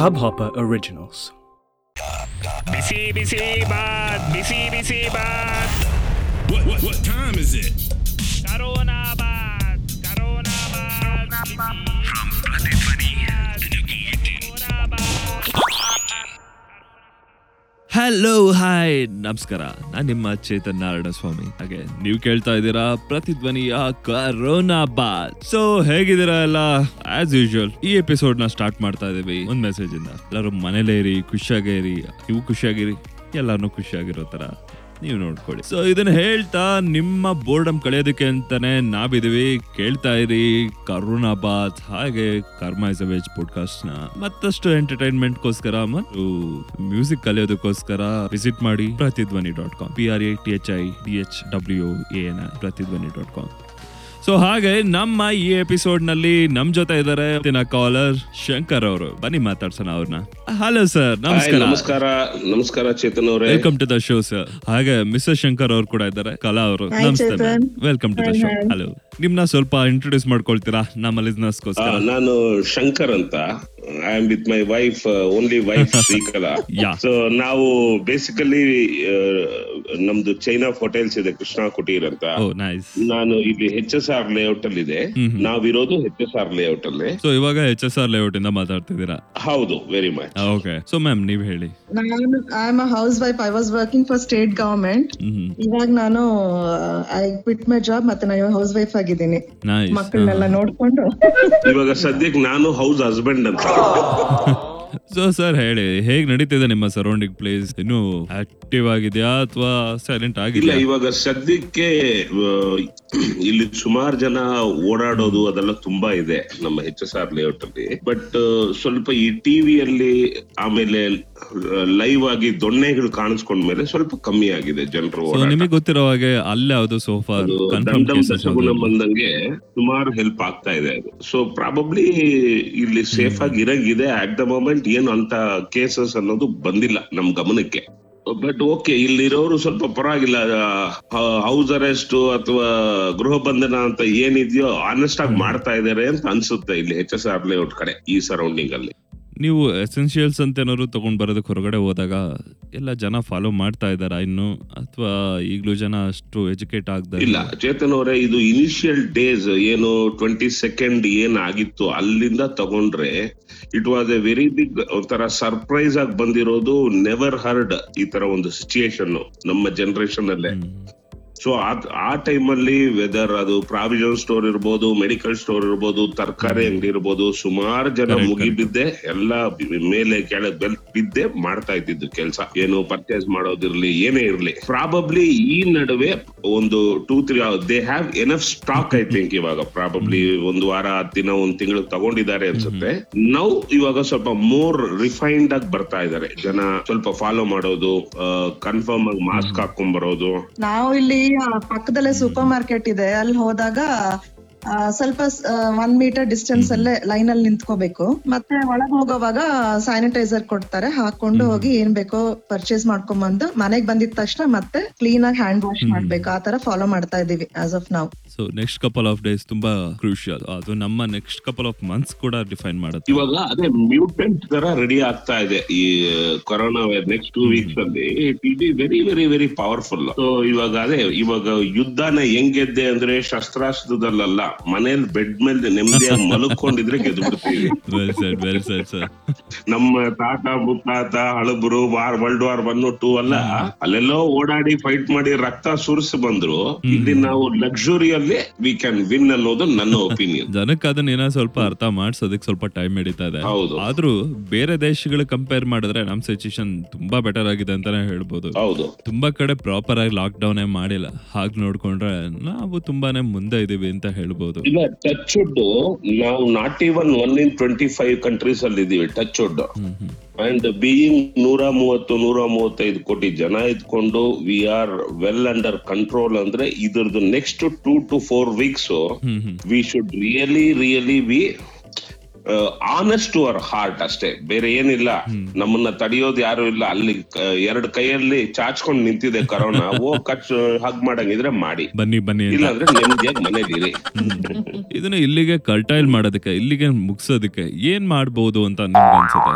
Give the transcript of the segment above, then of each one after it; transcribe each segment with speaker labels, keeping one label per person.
Speaker 1: Hubhopper Originals.
Speaker 2: What, what, what time is it?
Speaker 3: Hello hi ನಮಸ್ಕಾರ. ನಾನು ನಿಮ್ಮ ಚೇತನ್ ನಾರಾಯಣ ಸ್ವಾಮಿ ಹಾಗೆ ನೀವು ಕೇಳ್ತಾ ಇದ್ದೀರಾ ಪ್ರತಿಧ್ವನಿಯ ಕರೋನಾ ಬಾತ್ ಸೊ ಹೇಗಿದ್ದೀರಾ ಎಲ್ಲ? ಆಸ್ ಯೂಶುವಲ್ ಈ ಎಪಿಸೋಡ್ನ ಸ್ಟಾರ್ಟ್ ಮಾಡ್ತಾ ಇದೀವಿ. ಒಂದ್ ಮೆಸೇಜ್ ಇಂದ. ಎಲ್ಲರೂ ಮನೇಲೇ ಇರಿ, ಖುಷಿಯಾಗೇ ಇರಿ. ನೀವು ಖುಷಿಯಾಗಿರಿ ಎಲ್ಲರೂ ಖುಷಿಯಾಗಿರೋ ತರ ನೀವು ನೋಡ್ಕೊಳ್ಳಿ. ಸೊ ಇದನ್ನ ಹೇಳ್ತಾ ನಿಮ್ಮ ಬೋರ್ಡಮ್ ಕಳೆಯೋದಕ್ಕೆ ಅಂತಾನೆ ನಾವಿದೀವಿ ಕೇಳ್ತಾ ಇರಿ ಕರುಣಾ ಬಾತ್ ಹಾಗೆ ಕರ್ಮ ಇಸ್ ವೆಜ್ ಪಾಡ್ಕಾಸ್ಟ್ನ ಮತ್ತಷ್ಟು ಎಂಟರ್ಟೈನ್ಮೆಂಟ್ ಗೋಸ್ಕರ ಮತ್ತು ಮ್ಯೂಸಿಕ್ ಕಲಿಯೋದಕ್ಕೋಸ್ಕರ ವಿಸಿಟ್ ಮಾಡಿ Prathidhwani dot com P R A T H I D H W N Prathidhwani dot com so ಹಾಗೆ ನಮ್ಮ ಈ ಎಪಿಸೋಡ್ನಲ್ಲಿ ನಮ್ ಜೊತೆ ಇದ್ದಾರೆ ಕಾಲರ್ ಶಂಕರ್ ಅವರು. ಬನ್ನಿ ಮಾತಾಡ್ಸೋಣ ಅವ್ರನ್ನ ಹಲೋ ಸರ್ ನಮಸ್ಕಾರ.
Speaker 4: ನಮಸ್ಕಾರ. ನಮಸ್ಕಾರ ಚೇತನ್ ಅವರೇ.
Speaker 3: Welcome to the show sir ಹಾಗೆ ಮಿಸ್ಟರ್ ಶಂಕರ್ ಅವರು ಕೂಡ ಇದ್ದಾರೆ. ಕಲಾ ಅವರು. ನಮಸ್ತೆ welcome to the show hello ನಿಮ್ನ ಸ್ವಲ್ಪ ಇಂಟ್ರೊಡ್ಯೂಸ್ ಮಾಡ್ಕೊಳ್ತೀರಾ? ನಮ್ಮ ಲಿಸ್ನರ್ಸ್ಗೋಸ್ಕರ
Speaker 4: ನಾನು ಶಂಕರ್ ಅಂತ. I am with my wife only wife Shrikala
Speaker 3: Yeah.
Speaker 4: So ನಾವು ಬೇಸಿಕಲಿ ನಮ್ದು ಚೈನಾ ಹೋಟೆಲ್ಸ್ ಇದೆ ಕೃಷ್ಣ ಕುಟೀರ್ ಅಂತ. ನಾನು ಇಲ್ಲಿ ಹೆಚ್ ಎಸ್ ಆರ್ ಲೇಔಟ್ ಅಲ್ಲಿ ಇದೆ.
Speaker 3: ನಾವ್ ಇರೋದು
Speaker 4: ನಾವಿರೋದು ಎಚ್ ಎಸ್ ಆರ್ ಲೇಔಟ್ ಅಲ್ಲಿ.
Speaker 3: ಸೊ ಇವಾಗ ಹೆಚ್ ಎಸ್ ಆರ್ ಲೇಔಟ್ ಇಂದ ಮಾತಾಡ್ತಿದ್ದೀರಾ?
Speaker 4: ಹೌದು very much
Speaker 3: okay so ma'am ನೀವ್ ಹೇಳಿ.
Speaker 5: ನಾನು I am a house wife I was working for state government
Speaker 3: hmm.
Speaker 5: ಇವಾಗ ನಾನು ಐ ಕ್ವಿಟ್ ಮೈ ಜಾಬ್ ಮತ್ತೆ ನಾನು ಹೌಸ್ ವೈಫ್ ಆಗಿದ್ದೀನಿ. ಮಕ್ಕಳನ್ನೆಲ್ಲ ನೋಡ್ಕೊಂಡು.
Speaker 4: ಇವಾಗ ಸದ್ಯಕ್ಕೆ ನಾನು ಹೌಸ್ ಹಸ್ಬೆಂಡ್ ಅಂತ.
Speaker 3: ಸೊ ಸರ್ ಹೇಳಿ, ಹೇಗ್ ನಡೀತಿದೆ ನಿಮ್ಮ ಸರೌಂಡಿಂಗ್ ಪ್ಲೇಸ್ ಇನ್ನು ಆಕ್ಟಿವ್ ಆಗಿದೆಯಾ ಅಥವಾ ಸೈಲೆಂಟ್ ಆಗಿದೆಯಾ?
Speaker 4: ಇವಾಗ ಸದ್ಯಕ್ಕೆ ಇಲ್ಲಿ ಸುಮಾರು ಜನ ಓಡಾಡೋದು ಅದೆಲ್ಲ ತುಂಬಾ ಇದೆ ನಮ್ಮ ಹೆಚ್ ಎಸ್ ಆರ್ ಲೇಔಟ್ ಅಲ್ಲಿ. ಬಟ್ ಸ್ವಲ್ಪ ಈ ಟಿವಿಯಲ್ಲಿ ಆಮೇಲೆ ಲೈವ್ ಆಗಿ ದೊಣ್ಣೆಗಳು ಕಾಣಿಸ್ಕೊಂಡ್ಮೇಲೆ ಸ್ವಲ್ಪ ಕಮ್ಮಿ ಆಗಿದೆ ಜನರು
Speaker 3: ನಿಮಗೆ ಗೊತ್ತಿರೋ ಹಾಗೆ ಅಲ್ಲೇ ಯಾವ್ದು ಸೋಫಾ
Speaker 4: ಬಂದಂಗೆ ಸುಮಾರು ಹೆಲ್ಪ್ ಆಗ್ತಾ ಇದೆ ಅದು. ಸೊ ಪ್ರಾಬಬ್ಲಿ ಇಲ್ಲಿ ಸೇಫ್ ಆಗಿ ಇರಂಗಿದೆ ಅಟ್ ದ ಮೊಮೆಂಟ್ ಏನು ಅಂತ ಕೇಸಸ್ ಅನ್ನೋದು ಬಂದಿಲ್ಲ ನಮ್ ಗಮನಕ್ಕೆ. ಬಟ್ ಓಕೆ ಇಲ್ಲಿರೋರು ಸ್ವಲ್ಪ ಪರವಾಗಿಲ್ಲ. ಹೌಸ್ ಅರೆಸ್ಟ್ ಅಥವಾ ಗೃಹ ಬಂಧನ ಅಂತ ಏನಿದೆಯೋ ಆನೆಸ್ಟ್ ಆಗಿ ಮಾಡ್ತಾ ಇದಾರೆ ಅಂತ ಅನ್ಸುತ್ತೆ ಇಲ್ಲಿ ಎಚ್ ಎಸ್ ಆರ್ ಲೇಔಟ್ ಕಡೆ ಈ ಸರೌಂಡಿಂಗ್ ಅಲ್ಲಿ.
Speaker 3: ನೀವು ಎಸೆನ್ಷಿಯಲ್ಸ್ ಅಂತ ಏನಾದ್ರು ತೊಗೊಂಡು ಬರೋದಕ್ಕೆ ಹೊರಗಡೆ ಹೋದಾಗ ಎಲ್ಲ ಜನ ಫಾಲೋ ಮಾಡ್ತಾ ಇದ್ದಾರಾ ಇನ್ನು? ಅಥವಾ ಈಗ್ಲೂ ಜನ ಅಷ್ಟು ಎಜುಕೇಟ್ ಆಗ್ತಾರೆ
Speaker 4: ಇಲ್ಲ ಚೇತನ್ ಅವರೇ ಇದು ಇನಿಷಿಯಲ್ ಡೇಸ್ ಏನು ಟ್ವೆಂಟಿ ಸೆಕೆಂಡ್ ಏನ್ ಆಗಿತ್ತು ಅಲ್ಲಿಂದ ತಗೊಂಡ್ರೆ it was a very big ಒಂಥರ ಸರ್ಪ್ರೈಸ್ ಆಗಿ ಬಂದಿರೋದು ನೆವರ್ ಹರ್ಡ್ ಈ ತರ ಒಂದು ಸಿಚುಯೇಷನ್ ನಮ್ಮ ಜನರೇಷನ್ ಅಲ್ಲೇ. ಸೊ ಆ ಟೈಮ್ ಅಲ್ಲಿ ವೆದರ್ ಅದು ಪ್ರಾವಿಷನ್ ಸ್ಟೋರ್ ಇರ್ಬೋದು ಮೆಡಿಕಲ್ ಸ್ಟೋರ್ ಇರ್ಬೋದು ತರಕಾರಿ ಅಂಗಡಿ ಇರ್ಬೋದು ಸುಮಾರು ಜನ ಮುಗಿಬಿದ್ದೆ ಎಲ್ಲ ಮೇಲೆ ಕೆಳ ಬೆಲ್ ಬಿದ್ದೆ ಮಾಡ್ತಾ ಇದ್ದಿದ್ದು ಕೆಲಸ. ಏನು ಪರ್ಚೇಸ್ ಮಾಡೋದಿರ್ಲಿ ಏನೇ ಇರ್ಲಿ. ಪ್ರಾಬಬ್ಲಿ ಈ ನಡುವೆ ಒಂದು two three they have enough stock I think ಇವಾಗ. ಪ್ರಾಬಬ್ಲಿ ಒಂದು ವಾರ ಹತ್ತು ದಿನ ಒಂದ್ ತಿಂಗಳು ತಗೊಂಡಿದ್ದಾರೆ ಅನ್ಸುತ್ತೆ. ನಾವು ಇವಾಗ ಸ್ವಲ್ಪ ಮೋರ್ ರಿಫೈನ್ಡ್ ಆಗಿ ಬರ್ತಾ ಇದಾರೆ. ಜನ ಸ್ವಲ್ಪ ಫಾಲೋ ಮಾಡೋದು ಕನ್ಫರ್ಮ್ ಆಗಿ ಮಾಸ್ಕ್ ಹಾಕೊಂಡ್ ಬರೋದು.
Speaker 5: ನಾವು ಇಲ್ಲಿ ಪಕ್ಕದಲ್ಲೇ ಸೂಪರ್ ಮಾರ್ಕೆಟ್ ಇದೆ ಅಲ್ಲಿ ಹೋದಾಗ ಸ್ವಲ್ಪ ಒನ್ ಮೀಟರ್ ಡಿಸ್ಟೆನ್ಸ್ ಅಲ್ಲೇ ಲೈನ್ ಅಲ್ಲಿ ನಿಂತ್ಕೋಬೇಕು. ಮತ್ತೆ ಒಳಗ್ ಹೋಗೋವಾಗ ಸ್ಯಾನಿಟೈಸರ್ ಕೊಡ್ತಾರೆ. ಹಾಕೊಂಡು ಹೋಗಿ ಏನ್ ಬೇಕೋ ಪರ್ಚೇಸ್ ಮಾಡ್ಕೊಂಡ್ ಬಂದು ಮನೆಗ್ ಬಂದಿದ ತಕ್ಷಣ ಮತ್ತೆ ಕ್ಲೀನ್ ಆಗಿ ಹ್ಯಾಂಡ್ ವಾಶ್ ಮಾಡ್ಬೇಕು. ಆ ತರ ಫಾಲೋ ಮಾಡ್ತಾ ಇದೀವಿ ಆಸ್ ಆಫ್ ನಾವು
Speaker 3: so next couple of days ತುಂಬಾ ಕ್ರೂಷಿಯಲ್ ಅದು ನಮ್ಮ ನೆಕ್ಸ್ಟ್ ಕಪಲ್ ಆಫ್ ಮಂತ್ಸ್ ಕೂಡ ಡಿಫೈನ್ ಮಾಡುತ್ತೆ.
Speaker 4: ಇವಾಗ ಅದೇ ಮ್ಯೂಟೆಂಟ್ ತರ ರೆಡಿ ಆಗ್ತಾ ಇದೆ ಈ ಕೊರೋನಾ ನೆಕ್ಸ್ಟ್ ಟೂ ವೀಕ್ಸ್ ಅಲ್ಲಿ. It will be very very very powerful so ಇವಾಗ ಅದೇ ಇವಾಗ ಯುದ್ಧನ ಹೆಂಗೆದ್ದೆ ಅಂದ್ರೆ ಶಸ್ತ್ರಾಸ್ತ್ರದಲ್ಲ ಮನೇಲಿ ಬೆಡ್ ಮೇಲೆ ನೆಮ್ಮದಿಯಾಗಿ ಮಲಕೊಂಡಿದ್ರೆ ಗೆದ್ದು ಬಿಡ್ತೀವಿ.
Speaker 3: Well said well said sir
Speaker 4: ನಮ್ಮ ತಾತ ಮುತ್ತಾತ ಹಳಬರು war world war one two ಅಲ್ಲ ಅಲ್ಲೆಲ್ಲೋ ಓಡಾಡಿ ಫೈಟ್ ಮಾಡಿ ರಕ್ತ ಸುರಿಸಿ ಬಂದ್ರು. ಇಲ್ಲಿ ನಾವು ಲಕ್ಸುರಿಯಲ್ಲಿ ವಿ ಕ್ಯಾನ್ ವಿನ್ ಅನ್ನೋದು ನನ್ನ ಒಪಿನಿಯನ್
Speaker 3: ಜನಕ್ಕೆ ಅದನ್ನ ಏನೋ ಸ್ವಲ್ಪ ಅರ್ಥ ಮಾಡ್ಸೋದಕ್ಕೆ ಸ್ವಲ್ಪ ಟೈಮ್ ಹಿಡಿತಾ ಇದೆ.
Speaker 4: ಹೌದು.
Speaker 3: ಆದ್ರೂ ಬೇರೆ ದೇಶಗಳು ಕಂಪೇರ್ ಮಾಡಿದ್ರೆ ನಮ್ ಸಿಚುಯೇಷನ್ ತುಂಬಾ ಬೆಟರ್ ಆಗಿದೆ ಅಂತಾನೆ ಹೇಳ್ಬೋದು.
Speaker 4: ಹೌದು.
Speaker 3: ತುಂಬಾ ಕಡೆ ಪ್ರಾಪರ್ ಆಗಿ ಲಾಕ್ ಡೌನ್ ಮಾಡಿಲ್ಲ. ಹಾಗೆ ನೋಡ್ಕೊಂಡ್ರೆ ನಾವು ತುಂಬಾನೇ ಮುಂದೆ ಇದೀವಿ ಅಂತ ಹೇಳ್ಬೋದು.
Speaker 4: ಇಲ್ಲ ಟಚ್ ವುಡ್ ನಾವು not even one in twenty five countries ಅಲ್ಲಿ ಇದೀವಿ ಟಚ್ ವುಡ್ ಅಂಡ್ ಬೀಯಿಂಗ್ ನೂರ ಮೂವತ್ತು ನೂರ ಮೂವತ್ತೈದು ಕೋಟಿ ಜನ ಇದ್ಕೊಂಡು we are well under control ಅಂದ್ರೆ ಇದ್ರದ್ದು next two to four weeks we should really really be honest to our heart ಅಷ್ಟೇ. ಬೇರೆ ಏನಿಲ್ಲ. ನಮ್ಮನ್ನ ತಡೆಯೋದು ಯಾರು ಇಲ್ಲ. ಅಲ್ಲಿ ಎರಡ್ ಕೈಯಲ್ಲಿ ಚಾಚ್ಕೊಂಡ್ ನಿಂತಿದೆ ಕರೋನಾ. ಓ ಕಚ್ ಹಗ್ ಮಾಡಂಗಿದ್ರೆ ಮಾಡಿ.
Speaker 3: ಬನ್ನಿ ಬನ್ನಿ
Speaker 4: ಇಲ್ಲಾಂದ್ರೆ ನೆಮ್ಮದಿಯಾಗಿ ಮನೇಲಿರಿ
Speaker 3: ಇದನ್ನ ಇಲ್ಲಿಗೆ ಕರ್ಟೈಲ್ ಮಾಡೋದಕ್ಕೆ ಇಲ್ಲಿಗೆ ಮುಗಿಸೋದಕ್ಕೆ ಏನ್ ಮಾಡ್ಬೋದು ಅಂತ ನಿಮ್ಗೆ ಅನ್ಸುತ್ತೆ?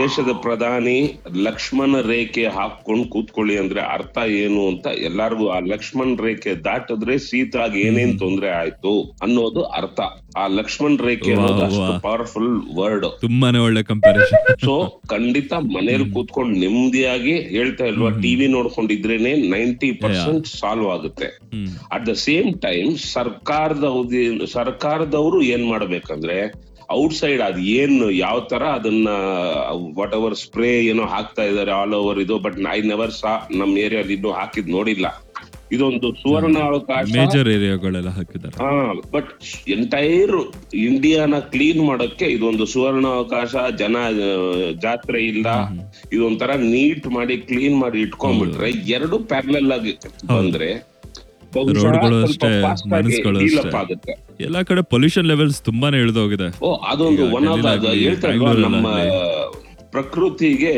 Speaker 4: ದೇಶದ ಪ್ರಧಾನಿ ಲಕ್ಷ್ಮಣ ರೇಖೆ ಹಾಕೊಂಡು ಕೂತ್ಕೊಳ್ಳಿ ಅಂದ್ರೆ ಅರ್ಥ ಏನು ಅಂತ ಎಲ್ಲಾರ್ಗು ಆ ಲಕ್ಷ್ಮಣ ರೇಖೆ ದಾಟಿದ್ರೆ ಸೀತಾಗಿ ಏನೇನ್ ತೊಂದ್ರೆ ಆಯ್ತು ಅನ್ನೋದು ಅರ್ಥ. ಆ ಲಕ್ಷ್ಮಣ ರೇಖೆ
Speaker 3: ವಾಹ್,
Speaker 4: ಅನ್ನೋದು ಅಷ್ಟು ಪವರ್ಫುಲ್ ವರ್ಡ್
Speaker 3: ತುಂಬಾನೇ ಒಳ್ಳೆ ಕಂಪ್ಯಾರಿಸನ್
Speaker 4: ಸೊ ಖಂಡಿತ ಮನೇಲಿ ಕೂತ್ಕೊಂಡು ನೆಮ್ಮದಿಯಾಗಿ ಹೇಳ್ತಾ ಇಲ್ವಾ ಟಿವಿ ನೋಡ್ಕೊಂಡಿದ್ರೇನೆ ನೈಂಟಿ ಪರ್ಸೆಂಟ್ ಸಾಲ್ವ್ ಆಗುತ್ತೆ. ಅಟ್ ದ ಸೇಮ್ ಟೈಮ್ ಸರ್ಕಾರದ ಸರ್ಕಾರದವರು ಏನ್ ಮಾಡ್ಬೇಕಂದ್ರೆ ಔಟ್ ಸೈಡ್ ಅದ್ ಏನ್ ಯಾವ ತರ ಅದನ್ನ ವಾಟ್ ಎವರ್ ಸ್ಪ್ರೇ ಏನೋ ಹಾಕ್ತಾ ಇದಾರೆ ಆಲ್ ಓವರ್ ಇದು ಬಟ್ ಐ ನೆವರ್ ಸಾ ನಮ್ ಏರಿಯಾದಲ್ಲಿ ಇದು ಹಾಕಿದ್ ನೋಡಿಲ್ಲ. ಇದೊಂದು ಸುವರ್ಣ ಅವಕಾಶ.
Speaker 3: ಮೇಜರ್ ಏರಿಯಾಗಳೆಲ್ಲ ಹಾಕಿದ್ದಾರೆ.
Speaker 4: ಹಾ ಬಟ್ ಎಂಟೈರ್ ಇಂಡಿಯಾನ ಕ್ಲೀನ್ ಮಾಡೋಕೆ ಇದೊಂದು ಸುವರ್ಣ ಅವಕಾಶ ಜನ ಜಾತ್ರೆ ಇಲ್ಲ. ಇದೊಂಥರ ನೀಟ್ ಮಾಡಿ ಕ್ಲೀನ್ ಮಾಡಿ ಇಟ್ಕೊಂಡ್ಬಿಟ್ರೆ ಎರಡು ಪ್ಯಾರಲಲ್ ಆಗಿ ಬಂದ್ರೆ
Speaker 3: ರೋಡ್ಗಳು
Speaker 4: ಸ್ವಲ್ಪ
Speaker 3: ಅಷ್ಟೇ, ಮನಸ್ಸುಗಳು ಅಷ್ಟೇ. ಎಲ್ಲಾ ಕಡೆ ಪೊಲ್ಯೂಷನ್ ಲೆವೆಲ್ಸ್ ತುಂಬಾನೇ ಇಳಿದೋಗಿದೆ.
Speaker 4: ಓ ಅದೊಂದು ಒನ್ ಆಫ್ ನಮ್ಮ ಪ್ರಕೃತಿಗೆ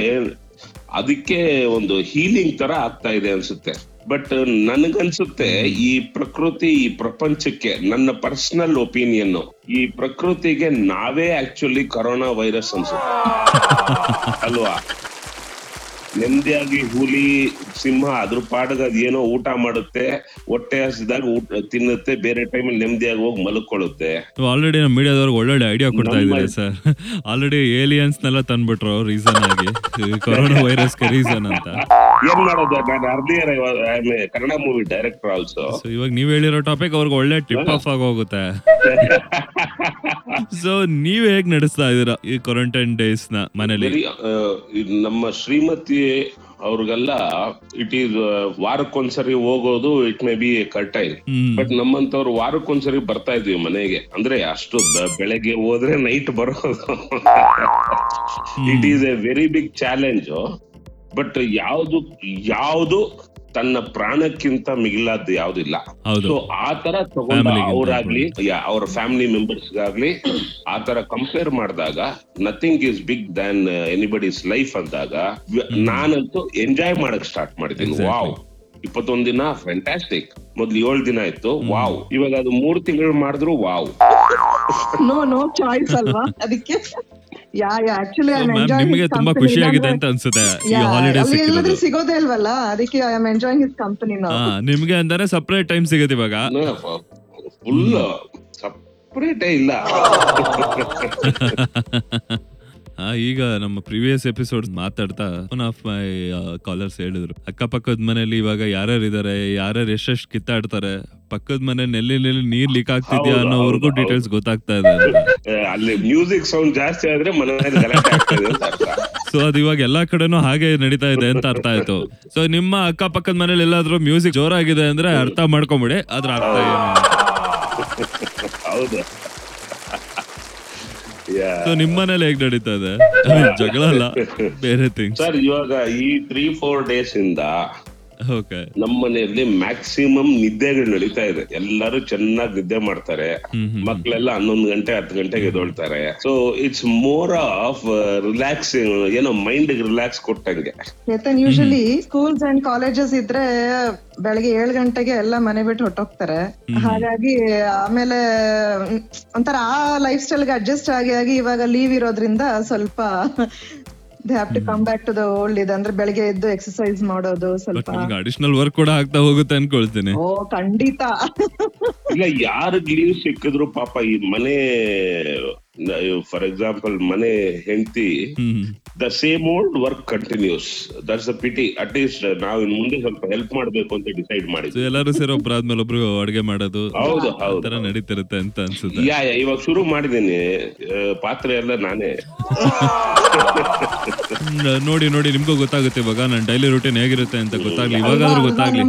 Speaker 4: ಅದಕ್ಕೆ ಒಂದು ಹೀಲಿಂಗ್ ತರ ಆಗ್ತಾ ಇದೆ ಅನ್ಸುತ್ತೆ. ಬಟ್ ನನಗನ್ಸುತ್ತೆ ಈ ಪ್ರಕೃತಿ ಈ ಪ್ರಪಂಚಕ್ಕೆ ನನ್ನ ಪರ್ಸನಲ್ ಒಪಿನಿಯನ್ ಈ ಪ್ರಕೃತಿಗೆ ನಾವೇ ಆಕ್ಚುಲಿ ಕೊರೋನಾ ವೈರಸ್ ಅನ್ಸುತ್ತೆ. ಅಲ್ವಾ? ನೆಮ್ಮದಿಯಾಗಿ ಹುಲಿ ಸಿಂಹ ಅದ್ರ ಪಾಡಗ ಏನೋ ಊಟ ಮಾಡುತ್ತೆ ಹೊಟ್ಟೆ ಹಸಿದಾಗ ಊಟ ತಿನ್ನುತ್ತೆ ಬೇರೆ ಟೈಮಲ್ಲಿ ನೆಮ್ಮದಿಯಾಗಿ ಹೋಗಿ ಮಲ್ಕೊಳ್ಳುತ್ತೆ.
Speaker 3: ಆಲ್ರೆಡಿ ನಮ್ಮ ಮೀಡಿಯಾದವ್ರಿಗೆ ಒಳ್ಳೊಳ್ಳೆ ಐಡಿಯಾ ಕೊಡ್ತಾ ಇದ್ದಾರೆ ಸರ್ ಆಲ್ರೆಡಿ ಏಲಿಯನ್ಸ್ ನೆಲ್ಲ ತಂದ್ಬಿಟ್ರು ರೀಸನ್ ಆಗಿ. ಕೊರೋನಾ ವೈರಸ್ ರೀಸನ್ ಅಂತ.
Speaker 4: ಏನ್ ಮಾಡೋದು? ನಾನು earlier Kannada movie director also
Speaker 3: ಇವಾಗ ನೀವ್ ಹೇಳಿರೋ ಟಾಪಿಕ್ ಅವ್ರಿಗೆ ಒಳ್ಳೆ ಟಿಪ್ ಆಫ್ ಆಗಿ ಹೋಗುತ್ತೆ. ಸೊ ನೀವ್ ಹೇಗ್ ನಡೆಸ್ತಾ ಇದೀರಾ ಈ ಕ್ವಾರಂಟೈನ್ ಡೇಸ್ನ ಮನೇಲಿ?
Speaker 4: ನಮ್ಮ ಶ್ರೀಮತಿ ಅವ್ರಿಗೆಲ್ಲ ಇಟ್ ಈಸ್ ವಾರಕ್ಕೊಂದ್ಸರಿ ಹೋಗೋದು ಇಟ್ ಮೇ ಬಿ ಕಟ್
Speaker 3: ಆಯ್ತು
Speaker 4: ಬಟ್ ನಮ್ಮಂತವ್ರು ವಾರಕ್ಕೊಂದ್ಸರಿ ಬರ್ತಾ ಇದ್ವಿ ಮನೆಗೆ. ಅಂದ್ರೆ ಅಷ್ಟು ಬೆಳಗ್ಗೆ ಹೋದ್ರೆ ನೈಟ್ ಬರೋದು. It is a very big challenge but ಯಾವ್ದು ಯಾವ್ದು ತನ್ನ ಪ್ರಾಣಕ್ಕಿಂತ ಮಿಗಿಲಾದ್ದು ಯಾವ್ದಿಲ್ಲ. ಸೊ ಆ ತರ ತಗೊಂಡ ಅವರಾಗ್ಲಿ ಅವ್ರ ಫ್ಯಾಮಿಲಿ ಮೆಂಬರ್ಸ್ ಗಾಗ್ಲಿ ಆ ತರ ಕಂಪೇರ್ ಮಾಡಿದಾಗ nothing is big than anybody's life ಅಂದಾಗ ನಾನಂತೂ ಎಂಜಾಯ್ ಮಾಡಕ್ ಸ್ಟಾರ್ಟ್ ಮಾಡಿದ್ದೀನಿ. ವಾವ್ ಇಪ್ಪತ್ತೊಂದ್ ದಿನ ಫ್ಯಾಂಟಾಸ್ಟಿಕ್ ಮೊದ್ಲು ಏಳು ದಿನ ಇತ್ತು. ವಾವ್ ಇವಾಗ ಅದು ಮೂರ್ ತಿಂಗಳು ಮಾಡಿದ್ರು ವಾವ್
Speaker 5: ನೋ ನೋ ಚಾಯ್ಸ್ ಅಲ್ವಾ? ಅದಕ್ಕೆ yeah yeah actually I
Speaker 3: ma'am ನಿಮಗೆ ತುಂಬಾ ಖುಷಿ ಆಗಿದೆ ಅಂತ ಅನ್ಸುತ್ತೆ. ಈ ಹಾಲಿಡೇ ಸಿಕ್ಕಿರೋದು.
Speaker 5: ಸಿಗೋದೇ ಇಲ್ವಲ್ಲ? ಅದಕ್ಕೆ I am enjoying his company ನಾವು
Speaker 3: ನಿಮಗೆ ಅಂದರೆ ಸಪ್ರೇಟ್ ಟೈಮ್ ಸಿಗುತ್ತೆ ಇವಾಗ.
Speaker 4: ಫುಲ್ ಸೆಪರೇಟ್ ಇಲ್ಲ.
Speaker 3: ಈಗ ನಮ್ಮ ಪ್ರಿವಿಯಸ್ ಎಪಿಸೋಡ್ ಮಾತಾಡ್ತಾ ಒನ್ ಆಫ್ ಮೈ ಕಾಲರ್ಸ್ ಹೇಳಿದ್ರು. ಅಕ್ಕಪಕ್ಕದ ಮನೆಯಲ್ಲಿ ಇವಾಗ ಯಾರ್ಯಾರು ಇದಾರೆ ಯಾರ್ಯಾರು ಎಷ್ಟೆಷ್ಟು ಕಿತ್ತಾಡ್ತಾರೆ ಪಕ್ಕದ ಮನೆ ನೆಲ್ಲಿ ನೆಲ್ಲಿ ನೀರ್ ಲೀಕ್ ಆಗ್ತಿದ್ಯಾ ಅನ್ನೋವರೆಗೂ ಡೀಟೇಲ್ಸ್ ಗೊತ್ತಾಗ್ತಾ ಇದೆ
Speaker 4: ಅಲ್ಲಿ ಮ್ಯೂಸಿಕ್ ಸೌಂಡ್ ಜಾಸ್ತಿ ಆದ್ರೆ
Speaker 3: ಸೊ ಅದು ಇವಾಗ ಎಲ್ಲಾ ಕಡೆನೂ ಹಾಗೆ ನಡೀತಾ ಇದೆ ಅಂತ ಅರ್ಥ ಆಯ್ತು. ಸೊ ನಿಮ್ಮ ಅಕ್ಕಪಕ್ಕದ ಮನೇಲಿ ಎಲ್ಲಾದ್ರೂ ಮ್ಯೂಸಿಕ್ ಜೋರಾಗಿದೆ ಅಂದ್ರೆ ಅರ್ಥ ಮಾಡ್ಕೊಂಬಿಡಿ ಅದ್ರ ಅರ್ಥ ಏನು
Speaker 4: ಹೌದು.
Speaker 3: ಸೊ ನಿಮ್ ಮನೇಲಿ ಹೇಗ್ ನಡೀತಾ ಇದೆ? ಜಗಳ ಅಲ್ಲ ಬೇರೆ ಥಿಂಗ್ಸ್
Speaker 4: ಸರ್ ಇವಾಗ ಈ ತ್ರೀ ಫೋರ್ ಡೇಸ್ ಇಂದ ನಮ್ಮ ಮನೆಯಲ್ಲಿ ಮ್ಯಾಕ್ಸಿಮಮ್ ನಿದ್ದೆಗಳು ನಡೀತಾ ಇದೆ. ಎಲ್ಲರೂ ಚೆನ್ನಾಗಿ ನಿದ್ದೆ ಮಾಡ್ತಾರೆ. ಮಕ್ಕಳೆಲ್ಲ ಹನ್ನೊಂದು ಗಂಟೆ ಹತ್ತು ಗಂಟೆಗೆ ಎದೊಳ್ತಾರೆ so it's more of relax ಏನೋ ಮೈಂಡ್ ರಿಲ್ಯಾಕ್ಸ್ ಕೊಟ್ಟಂಗೆ.
Speaker 5: ಯೂಶಲಿ ಸ್ಕೂಲ್ಸ್ ಅಂಡ್ ಕಾಲೇಜಸ್ ಇದ್ರೆ ಬೆಳಗ್ಗೆ ಏಳು ಗಂಟೆಗೆ ಎಲ್ಲ ಮನೆ ಬಿಟ್ಟು ಹೊಟ್ಟೋಗ್ತಾರೆ ಹಾಗಾಗಿ ಆಮೇಲೆ ಒಂಥರ ಆ ಲೈಫ್ ಸ್ಟೈಲ್ಗೆ ಅಡ್ಜಸ್ಟ್ ಆಗಿ ಆಗಿ ಇವಾಗ ಲೀವ್ ಇರೋದ್ರಿಂದ ಸ್ವಲ್ಪ they have to come back to the old ಇದೆ ಅಂದ್ರೆ ಬೆಳಗ್ಗೆ ಎದ್ದು ಎಕ್ಸರ್ಸೈಸ್ ಮಾಡೋದು ಸ್ವಲ್ಪ.
Speaker 3: ಅಡಿಷನಲ್ ವರ್ಕ್ ಕೂಡ ಆಗ್ತಾ ಹೋಗುತ್ತೆ ಅನ್ಕೊಳ್ತೀನಿ.
Speaker 5: ಓ ಖಂಡಿತ.
Speaker 4: ಇಲ್ಲ ಯಾರಿಗ್ ಲೀವ್ ಸಿಕ್ಕಿದ್ರು ಪಾಪ ಈ ಮನೆ ಫಾರ್ ಎಕ್ಸಾಂಪಲ್ ಮನೆ ಹೆಂಡತಿ the same old work continues that's a pity at least ನಾವು ಇನ್ ಮುಂದೆ ಸ್ವಲ್ಪ ಹೆಲ್ಪ್ ಮಾಡ್ಬೇಕು ಅಂತ ಡಿಸೈಡ್ ಮಾಡಿದ್ವಿ.
Speaker 3: ಎಲ್ಲರೂ ಸೇರಿ ಒಬ್ರಾದ್ಮೇಲೆ ಒಬ್ರು ಅಡ್ಗೆ ಮಾಡೋದು
Speaker 4: ಹೌದು ಹೌದು.
Speaker 3: ತರ ನಡೀತಿರುತ್ತೆ ಅಂತ ಅನ್ಸುತ್ತೆ.
Speaker 4: ಯಾ ಇವಾಗ ಶುರು ಮಾಡಿದೀನಿ ಆ, ಪಾತ್ರೆ ಎಲ್ಲ ನಾನೇ.
Speaker 3: ನೋಡಿ ನೋಡಿ ನಿಮ್ಗೂ ಗೊತ್ತಾಗುತ್ತೆ ಇವಾಗ ನನ್ನ ಡೈಲಿ ರೂಟೀನ್ ಹೇಗಿರುತ್ತೆ ಅಂತ ಗೊತ್ತಾಗ್ಲಿ. ಇವಾಗಾದ್ರೂ ಗೊತ್ತಾಗ್ಲಿ.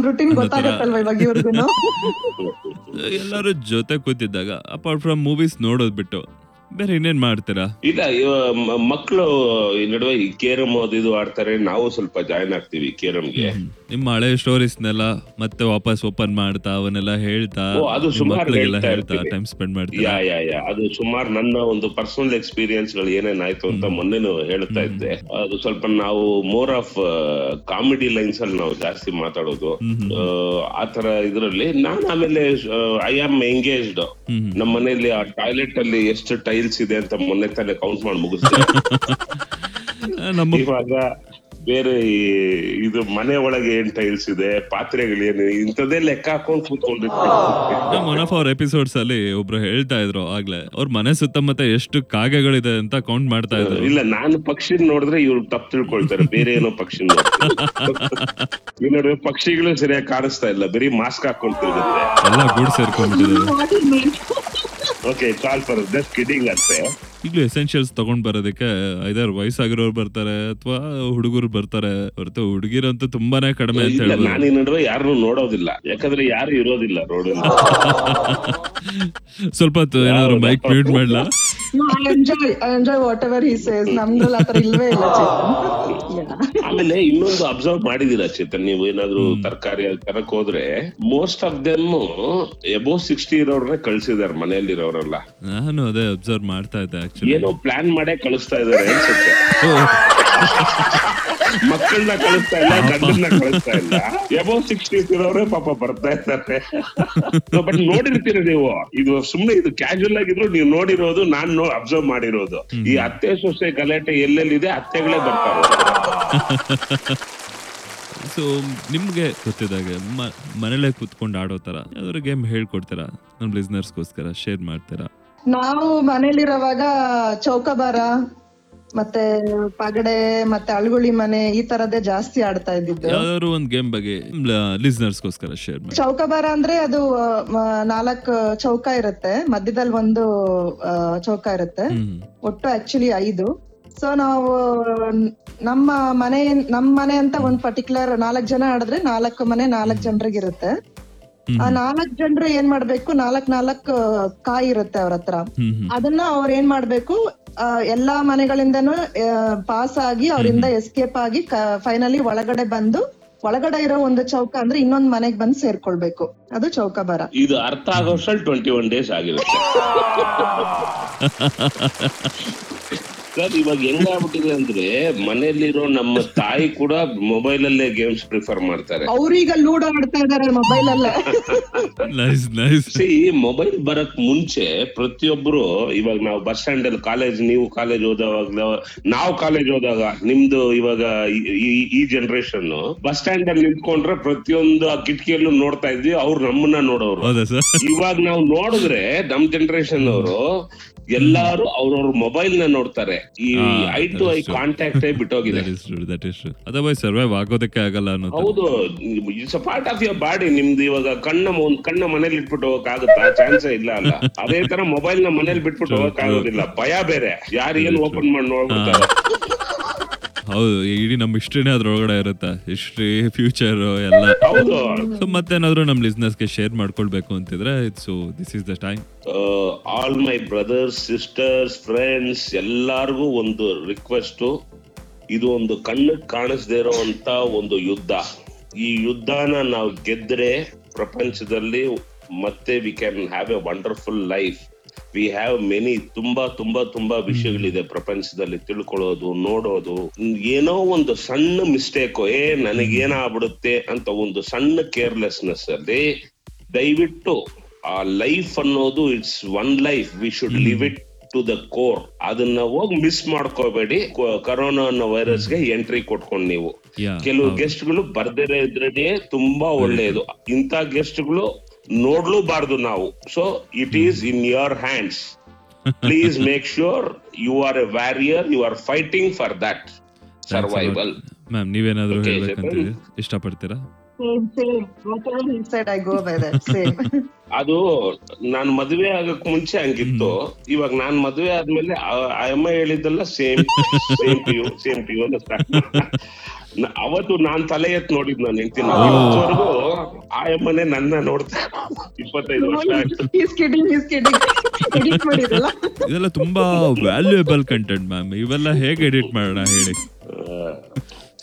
Speaker 3: ಎಲ್ಲರೂ ಜೊತೆ ಕೂತಿದ್ದಾಗ ಅಪಾರ್ಟ್ ಫ್ರಮ್ ಮೂವೀಸ್ ನೋಡೋದ್ ಬಿಟ್ಟು ಬೇರೆ ಇನ್ನೇನ್ ಮಾಡ್ತೀರಾ?
Speaker 4: ಇಲ್ಲ ಮಕ್ಕಳು ಈ ನಡುವೆ ಈ ಕೇರಮ್ ಅದು ಇದು ಆಡ್ತಾರೆ ನಾವು ಸ್ವಲ್ಪ ಜಾಯ್ನ್ ಆಗ್ತೀವಿ ಕೇರಮ್ಗೆ.
Speaker 3: ನಿಮ್ಮ ಹಳೆ ಸ್ಟೋರೀಸ್ನೆಲ್ಲ ಮತ್ತೆ ವಾಪಸ್ ಓಪನ್ ಮಾಡ್ತಾ ಅವನ್ನೆಲ್ಲ ಹೇಳ್ತಾ
Speaker 4: ಓ, ಅದು
Speaker 3: ನಿಮ್
Speaker 4: ಸುಮಾರು
Speaker 3: ಮಕ್ಳಿಗೆಲ್ಲ
Speaker 4: ಹೇಳ್ತಾ.
Speaker 3: ಟೈಮ್ ಸ್ಪೆಂಡ್
Speaker 4: ಯಾ
Speaker 3: ಮಾಡ್ತೀರಾ?
Speaker 4: ಯಾ ಯಾ ಅದು ಸುಮಾರು ನನ್ನ ಒಂದು ಪರ್ಸನಲ್ ಎಕ್ಸ್ಪೀರಿಯನ್ಸ್ಗಳು ಏನೇನಾಯ್ತು ಅಂತ ಮೊನ್ನೆನು ಹೇಳ್ತಾ ಇದ್ದೆ. ಅದು ಸ್ವಲ್ಪ ನಾವು ಮೋರ್ ಆಫ್ ಕಾಮಿಡಿ ಲೈನ್ಸ್ ಅಲ್ಲಿ ನಾವು ಜಾಸ್ತಿ ಮಾತಾಡೋದು. ಆ, ಆ ತರ ಇದ್ರಲ್ಲಿ ನಾನು ಆಮೇಲೆ ಐ ಆಮ್ ಎಂಗೇಜ್ಡ್
Speaker 3: ಹ್ಮ್
Speaker 4: ನಮ್ಮ ಮನೆಯಲ್ಲಿ ಆ ಟಾಯ್ಲೆಟ್ ಅಲ್ಲಿ ಎಷ್ಟು ಟೈಲ್ಸ್ ಇದೆ ಅಂತ ಮೊನ್ನೆ ತಾನೇ ಕೌಂಟ್ ಮಾಡಿ
Speaker 3: ಮುಗಿಸ್ತಾರೆ
Speaker 4: ಇವಾಗ ಬೇರೆ ಈ- ಇದು ಮನೆ ಒಳಗೆ ಏನ್ ಟೈಲ್ಸ್ ಇದೆ ಪಾತ್ರೆಗಳೇನು ಇಂಥದ್ದೇ ಲೆಕ್ಕ ಹಾಕೊಂಡ್ ಕೂತ್ಕೊಂಡಿರ್ತೀವಿ
Speaker 3: ಒನ್ ಆಫ್ ಅವರ್ ಎಪಿಸೋಡ್ಸ್ ಅಲ್ಲಿ ಒಬ್ರು ಹೇಳ್ತಾ ಇದ್ರು ಆಗ್ಲೇ ಅವ್ರ ಮನೆ ಸುತ್ತಮುತ್ತ ಎಷ್ಟು ಕಾಗೆಗಳಿದೆ ಅಂತ ಕೌಂಟ್ ಮಾಡ್ತಾ ಇದ್ರು.
Speaker 4: ಇಲ್ಲ ನಾನು ಪಕ್ಷಿ ನೋಡಿದ್ರೆ ಇವ್ರು ತಪ್ಪು ತಿಳ್ಕೊಳ್ತಾರೆ ಬೇರೆ ಏನೋ ಪಕ್ಷಿ ಈ ನಡುವೆ ಪಕ್ಷಿಗಳು ಸರಿಯಾಗಿ ಕಾಣಿಸ್ತಾ ಇಲ್ಲ ಬರೀ ಮಾಸ್ಕ್ ಹಾಕೊಂಡ್ ತಿರುಗುತ್ತೆ.
Speaker 3: ಎಲ್ಲ ಗೂಡ್ ಸೇರ್ಕೊಂಡ್ಬಿಟ್ಟಿದೆ
Speaker 4: okay call for just kidding ಅಷ್ಟೇ
Speaker 3: ಈಗಲೂ ಎಸೆನ್ಷಿಯಲ್ಸ್ ತಗೊಂಡ್ ಬರೋದಕ್ಕೆ ಐದಾರು ವಯಸ್ಸಾಗಿರೋರು ಬರ್ತಾರೆ ಅಥವಾ ಹುಡುಗರು ಬರ್ತಾರೆ ಹೊರತು ಹುಡುಗಿರಂತೂ ತುಂಬಾನೇ ಕಡಿಮೆ ಅಂತ
Speaker 4: ಹೇಳಿ
Speaker 3: ಯಾರು
Speaker 4: ನಾನು ಈ ನಡುವೆ ಯಾರನ್ನು ನೋಡೋದಿಲ್ಲ. ಯಾಕಂದ್ರೆ ಯಾರು ಇರೋದಿಲ್ಲ ರೋಡ್
Speaker 3: ಸ್ವಲ್ಪ ಹೊತ್ತು ಏನಾದ್ರು ಮೈಕ್ ಮ್ಯೂಟ್ ಮಾಡ್ಲಾ?
Speaker 5: Enjoy enjoy whatever he says ನಮ್ದ್ರಲ್ಲಿ ಆತರ ಇಲ್ವೇ ಇಲ್ಲ ಚೇತನ್. Yeah.
Speaker 4: ಆಮೇಲೆ ಇನ್ನೊಂದು ಅಬ್ಸರ್ವ್ ಮಾಡಿದೀರಾ ಚೇತನ್? ನೀವು ಏನಾದ್ರು ತರಕಾರಿ ತರಕ್ ಹೋದ್ರೆ most of them above sixty ಇರೋರ್ನ ಕಳ್ಸಿದಾರೆ ಮನೆಯಲ್ಲಿರೋರೆಲ್ಲ.
Speaker 3: ನಾನು ಅದೇ ಅಬ್ಸರ್ವ್ ಮಾಡ್ತಾ ಇದ್ದೆ
Speaker 4: ಏನೋ ಪ್ಲಾನ್ ಮಾಡೇ ಕಳಿಸ್ತಾ ಇದಾರೆ ಅನ್ಸುತ್ತೆ. ಮಕ್ಕಳನ್ನ ಕಳಿಸ್ತಾ ಇಲ್ಲ ಗಂಡನ್ನ ಕಳಿಸ್ತಾ ಇಲ್ಲ. ಎಬೋ ಸಿಕ್ಸ್ಟಿ ಇರೋರೇ ಪಾಪ ಬರ್ತಾ ಇದ್ದಾರೆ. ಬಟ್ ನೋಡಿರ್ತೀರಿ ನೀವು ಇದು ಸುಮ್ನೆ ಇದು ಕ್ಯಾಶುವಲ್ ಆಗಿದ್ರು ನೀವು ನೋಡಿರೋದು ನಾನ್ ಅಬ್ಸರ್ವ್ ಮಾಡಿರೋದು. ಈ ಅತ್ತೆ ಸೊಸೆ ಗಲಾಟೆ ಎಲ್ಲೆಲ್ಲಿದೆ ಅತ್ತೆಗಳೇ ಬರ್ತಾರೆ
Speaker 3: ಸೊ ನಿಮ್ಗೆ ಗೊತ್ತಿದಾಗೆ ಮನೇಲೆ ಕುತ್ಕೊಂಡು ಆಡೋ ತರ ಯಾವ್ದಾದ್ರು ಗೇಮ್ ಹೇಳ್ಕೊಡ್ತೀರಾ? ನಮ್ಮ ಲಿಸ್ನರ್ಸ್ಗೋಸ್ಕರ ಶೇರ್ ಮಾಡ್ತೀರಾ?
Speaker 5: ನಾವು ಮನೇಲಿರುವಾಗ ಚೌಕಬಾರ ಮತ್ತೆ ಪಗಡೆ ಮತ್ತೆ ಅಳ್ಗುಳಿ ಮನೆ ಈ ತರದೇ ಜಾಸ್ತಿ ಆಡ್ತಾ ಇದ್ದಿದ್ದು.
Speaker 3: ಯಾವ್ದಾದ್ರು ಒಂದ್ ಗೇಮ್ ಬಗ್ಗೆ ಲಿಸ್ನರ್ಸ್ಗೋಸ್ಕರ ಶೇರ್ ಮಾಡಿ.
Speaker 5: ಚೌಕಬಾರ ಅಂದ್ರೆ ಅದು ನಾಲ್ಕು ಚೌಕ ಇರುತ್ತೆ. ಮಧ್ಯದಲ್ಲಿ ಒಂದು ಆ, ಚೌಕ ಇರುತ್ತೆ.
Speaker 3: ಹ್ಮ್.
Speaker 5: ಒಟ್ಟು ಆಕ್ಚುಲಿ ಐದು. ಸೊ ನಾವು ನಮ್ಮ ಮನೆ ನಮ್ ಮನೆ ಅಂತ ಒಂದ್ ಪರ್ಟಿಕ್ಯುಲರ್ ನಾಲ್ಕ್ ಜನ ಆಡಿದ್ರೆ ನಾಲ್ಕು ಮನೆ ನಾಲ್ಕ್ ಜನರಿಗಿರುತ್ತೆ. ಆ ನಾಲ್ಕ್ ಜನರು ಏನ್ ಮಾಡ್ಬೇಕು? ನಾಲ್ಕ್ ನಾಲ್ಕ್ ಕಾಯಿ ಇರುತ್ತೆ ಅವ್ರ ಹತ್ರ. ಅದನ್ನ ಅವ್ರ ಏನ್ ಮಾಡ್ಬೇಕು? ಎಲ್ಲಾ ಮನೆಗಳಿಂದನೂ ಪಾಸ್ ಆಗಿ ಅವರಿಂದ ಎಸ್ಕೇಪ್ ಆಗಿ ಫೈನಲಿ ಒಳಗಡೆ ಬಂದು ಒಳಗಡೆ ಇರೋ ಒಂದು ಚೌಕ ಅಂದ್ರೆ ಇನ್ನೊಂದ್ ಮನೆಗ್ ಬಂದು ಸೇರ್ಕೊಳ್ಬೇಕು. ಅದು ಚೌಕಬಾರ
Speaker 4: ಇದು ಅರ್ಥ ಆಗೋಷ್ಟು ಟ್ವೆಂಟಿ ಒನ್ ಡೇಸ್ ಆಗಿರುತ್ತೆ. ಸರ್ ಇವಾಗ ಹೆಂಗಾಗ್ಬಿಟ್ಟಿದೆ ಅಂದ್ರೆ ಮನೆಯಲ್ಲಿರೋ ನಮ್ಮ ತಾಯಿ ಕೂಡ ಮೊಬೈಲ್ ಅಲ್ಲೇ ಗೇಮ್ಸ್ ಪ್ರಿಫರ್ ಮಾಡ್ತಾರೆ.
Speaker 5: ಅವ್ರೀಗ ಲೂಡೋ ಆಡ್ತಾ ಇದಾರೆ ಮೊಬೈಲ್ ಅಲ್ಲೇ
Speaker 3: ನೈಸ್ ನೈಸ್
Speaker 4: ಸಿ ಮೊಬೈಲ್ ಬರಕ್ ಮುಂಚೆ ಪ್ರತಿಯೊಬ್ರು ಇವಾಗ ನಾವು ಬಸ್ ಸ್ಟ್ಯಾಂಡ್ ಅಲ್ಲಿ ಕಾಲೇಜ್ ನೀವು ಕಾಲೇಜ್ ಓದೋವಾಗ ನಾವು ಕಾಲೇಜ್ ಹೋದಾಗ ನಿಮ್ದು ಇವಾಗ ಈ- ಈ- ಈ ಜನರೇಷನ್ ಬಸ್ ಸ್ಟ್ಯಾಂಡ್ ಅಲ್ಲಿ ನಿಂತ್ಕೊಂಡ್ರೆ ಪ್ರತಿಯೊಂದು ಆ ಕಿಟಕಿಯಲ್ಲೂ ನೋಡ್ತಾ ಇದ್ವಿ ಅವ್ರು ನಮ್ಮನ್ನ ನೋಡೋರು.
Speaker 3: ಹೌದಾ ಸರ್?
Speaker 4: ಇವಾಗ ನಾವು ನೋಡಿದ್ರೆ ನಮ್ ಜನರೇಷನ್ ಅವರು ಎಲ್ಲಾರು ಅವ್ರವ್ರ ಮೊಬೈಲ್ನ ನೋಡ್ತಾರೆ. ಈ ಐ ಟು ಐ. ಕಾಂಟ್ಯಾಕ್ಟ್ ಬಿಟ್ಟೋಗಿದೆ.
Speaker 3: ಅದರ್ವೈಸ್ ಸರ್ವೈವ್ ಆಗೋದಕ್ಕೆ ಆಗಲ್ಲ
Speaker 4: ಹೌದು it's a part of your body ನಿಮ್ದು ಇವಾಗ ಕಣ್ಣ ಒಂದ್ ಕಣ್ಣ ಮನೇಲಿ ಇಟ್ಬಿಟ್ಟು ಹೋಗಕ್ ಆಗುತ್ತಾ ಚಾನ್ಸೇ ಇಲ್ಲ ಅಲ್ಲ. ಅದೇ ತರ ಮೊಬೈಲ್ನ ಮನೇಲಿ ಬಿಟ್ಬಿಟ್ಟು ಹೋಗಕ್ ಆಗೋದಿಲ್ಲ ಭಯ ಬೇರೆ. ಯಾರು ಏನ್ ಓಪನ್ ಮಾಡಿ ನೋಡ್ಬಿಡ್ತಾರೆ.
Speaker 3: ಹೌದು ಇಡೀ ನಮ್ಮ ಹಿಸ್ಟ್ರಿನೇ ಅದ್ರೊಳಗಡೆ ಇರುತ್ತೆ. ಹಿಸ್ಟ್ರಿ ಫ್ಯೂಚರ್ ಎಲ್ಲ.
Speaker 4: ಹೌದು.
Speaker 3: ಸೊ ನಮ್ಮ ನಮ್ ಲಿಸ್ನರ್ಸ್ಗೆ ಶೇರ್ ಮಾಡ್ಕೊಳ್ಬೇಕು ಅಂತಿದ್ರೆ so this is the time
Speaker 4: all my brothers sisters friends ಎಲ್ಲಾರ್ಗೂ ಒಂದು ರಿಕ್ವೆಸ್ಟ್ ಇದು ಒಂದು ಕಣ್ಣಿಗೆ ಕಾಣಿಸದೇ ಇರುವಂತ ಒಂದು ಯುದ್ಧ. ಈ ಯುದ್ಧನ ನಾವು ಗೆದ್ರೆ ಪ್ರಪಂಚದಲ್ಲಿ ಮತ್ತೆ we can have a wonderful life we have many ತುಂಬಾ ತುಂಬಾ ತುಂಬಾ ವಿಷಯಗಳಿದೆ ಪ್ರಪಂಚದಲ್ಲಿ ತಿಳ್ಕೊಳ್ಳೋದು ನೋಡೋದು. ಏನೋ ಒಂದು ಸಣ್ಣ ಮಿಸ್ಟೇಕ್ ಏ ನನಗೇನಾಗ್ಬಿಡುತ್ತೆ ಅಂತ ಒಂದು ಸಣ್ಣ ಕೇರ್ಲೆಸ್ನೆಸ್ ಅಲ್ಲಿ ದಯವಿಟ್ಟು ಆ ಲೈಫ್ ಅನ್ನೋದು it's one life we should live it to the core ಅದನ್ನ ಹೋಗಿ ಮಿಸ್ ಮಾಡ್ಕೋಬೇಡಿ. ಕರೋನಾ ಅನ್ನೋ ವೈರಸ್ಗೆ ಎಂಟ್ರಿ ಕೊಟ್ಕೊಂಡು ನೀವು. ಕೆಲವು ಗೆಸ್ಟ್ಗಳು ಬರ್ದೇ ಇದ್ರೆ ತುಂಬಾ ಒಳ್ಳೆಯದು ಇಂಥ ಗೆಸ್ಟ್ಗಳು ನೋಡ್ಲೂಬಾರ್ದು ನಾವು. So it is in your hands please make sure you are a warrior you are fighting for that survival
Speaker 3: ma'am ನೀವೇನಾದ್ರೂ ಇಷ್ಟಪಡ್ತೀರಾ?
Speaker 5: Same same whatever he said I go by that same.
Speaker 4: ಅದು ನಾನ್ ಮದುವೆ ಆಗಕ್ ಮುಂಚೆ ಹಂಗಿತ್ತು. ಇವಾಗ ನಾನ್ ಮದ್ವೆ ಆದ್ಮೇಲೆ ಆ- ಆ ಅಮ್ಮ ಹೇಳಿದ್ದೆಲ್ಲ same same to you same to you ಅಂತ ನ- ಅವತ್ತು ನಾನ್ ತಲೆ ಎತ್ ನೋಡಿದ್ ನಾನು ಹೆಂಡ್ತಿನ ಇವತ್ತವರೆಗೂ ಆ ಅಮ್ಮನೆ ನನ್ನ ನೋಡ್ತಾ ಇಪ್ಪತ್ತೈದು ವರ್ಷ ಆಯ್ತು.
Speaker 5: he's kidding he's kidding. Edit ಮಾಡಿರಲ್ಲ
Speaker 3: ಇದೆಲ್ಲ ತುಂಬಾ ವ್ಯಾಲ್ಯೂಯಬಲ್ ಕಂಟೆಂಟ್ ಮ್ಯಾಮ್ ಇವೆಲ್ಲ ಹೇಗೆ ಎಡಿಟ್ ಮಾಡೋಣ ಹೇಳಿ.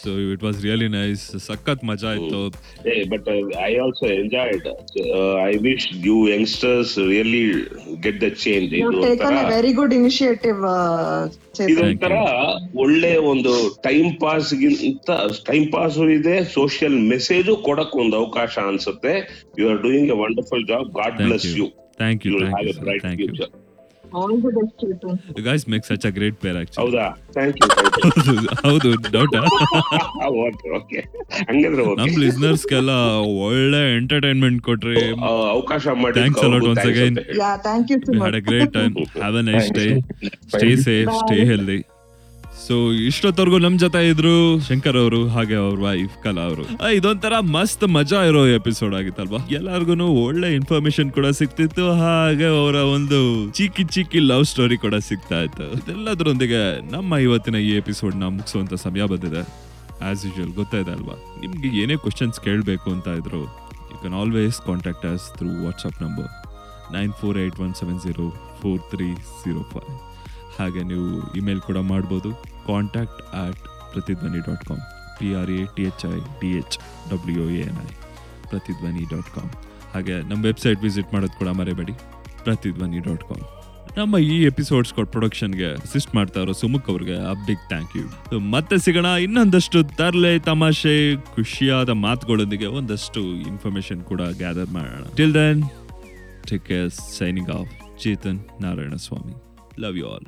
Speaker 3: So it was really nice ಸಖತ್ ಮಜಾ ಇತ್ತು.
Speaker 4: Hey, but I also enjoyed. Uh, I wish you youngsters really get the change.
Speaker 5: you
Speaker 4: ಇದು
Speaker 5: very good initiative uh.
Speaker 4: ಇದೊಂಥರ ಒಳ್ಳೆ ಒಂದು ಟೈಮ್ ಪಾಸ್ ಗಿಂತ ಟೈಮ್ ಪಾಸ್ ಇದೆ ಸೋಷಿಯಲ್ ಮೆಸೇಜ್ ಕೊಡಕ್ ಒಂದು ಅವಕಾಶ ಅನ್ಸುತ್ತೆ. You are doing a wonderful job God bless
Speaker 3: you
Speaker 4: you
Speaker 3: thank you
Speaker 4: you
Speaker 3: you you
Speaker 5: all the best Chetan
Speaker 3: guys make such a great pair actually
Speaker 4: ಹೌದಾ? Thank you
Speaker 3: ಹೌದು doubt
Speaker 4: okay okay ಹಂಗಂದ್ರೆ okay
Speaker 3: ನಮ್ಮ listeners ಗೆಲ್ಲ ಒಳ್ಳೆ entertainment ಕೊಟ್ರಿ.
Speaker 4: ಅವಕಾಶ ಮಾಡಿ
Speaker 3: thanks a lot once again.
Speaker 5: Yeah thank you
Speaker 3: so much had a great time have a nice day stay safe stay healthy. So ಇಷ್ಟೊತ್ತವರೆಗೂ ನಮ್ ಜೊತೆ ಇದ್ರು ಶಂಕರ್ ಅವರು, ಹಾಗೆ ಅವ್ರ ವೈಫ್ ಕಲಾ ಅವರು. ಇದೊಂಥರ ಮಸ್ತ್ ಮಜಾ ಇರೋ ಎಪಿಸೋಡ್ ಆಗಿತ್ತಲ್ವಾ? ಎಲ್ಲಾರ್ಗು ಒಳ್ಳೆ ಇನ್ಫಾರ್ಮೇಶನ್ ಕೂಡ ಸಿಕ್ತಿತ್ತು ಹಾಗೆ ಅವರ ಒಂದು ಚಿಕ್ಕಿ ಚಿಕ್ಕಿ ಲವ್ ಸ್ಟೋರಿ ಕೂಡ ಸಿಗ್ತಾ ಇತ್ತು. ಇದೆಲ್ಲದರೊಂದಿಗೆ ನಮ್ಮ ಇವತ್ತಿನ ಈ ಎಪಿಸೋಡ್ನ ಮುಗಿಸುವಂತ ಸಮಯ ಬಂದಿದೆ. ಆಸ್ ಯೂಶುವಲ್ ಗೊತ್ತಾಯ್ತು ಅಲ್ವಾ? ನಿಮ್ಗೆ ಏನೇ ಕ್ವಶನ್ಸ್ ಕೇಳಬೇಕು ಅಂತ ಇದ್ರು you can always contact us through WhatsApp number nine four eight one seven zero four three zero five ಹಾಗೆ ನೀವು ಇಮೇಲ್ ಕೂಡ ಮಾಡ್ಬೋದು. Contact at Prathidhwani dot com P R A T H I D H W A N I Prathidhwani dot com ಹಾಗೆ ನಮ್ಮ website visit ಮಾಡೋದು ಕೂಡ ಮರೆಯಬೇಡಿ ಪ್ರತಿಧ್ವನಿ dot com ನಮ್ಮ ಈ ಎಪಿಸೋಡ್ಸ್ ಪ್ರೊಡಕ್ಷನ್ಗೆ ಅಸಿಸ್ಟ್ ಮಾಡ್ತಾ ಇರೋ ಸುಮುಖ್ ಅವ್ರಿಗೆ ಅ ಬಿಗ್ ಥ್ಯಾಂಕ್ ಯು ಮತ್ತೆ ಸಿಗೋಣ ಇನ್ನೊಂದಷ್ಟು ತರ್ಲೆ ತಮಾಷೆ, ಖುಷಿಯಾದ ಮಾತುಗಳೊಂದಿಗೆ ಒಂದಷ್ಟು ಇನ್ಫಾರ್ಮೇಶನ್ ಕೂಡ ಗ್ಯಾದರ್ ಮಾಡೋಣ. Till then take care signing off Chetan Narayana Swamy love you all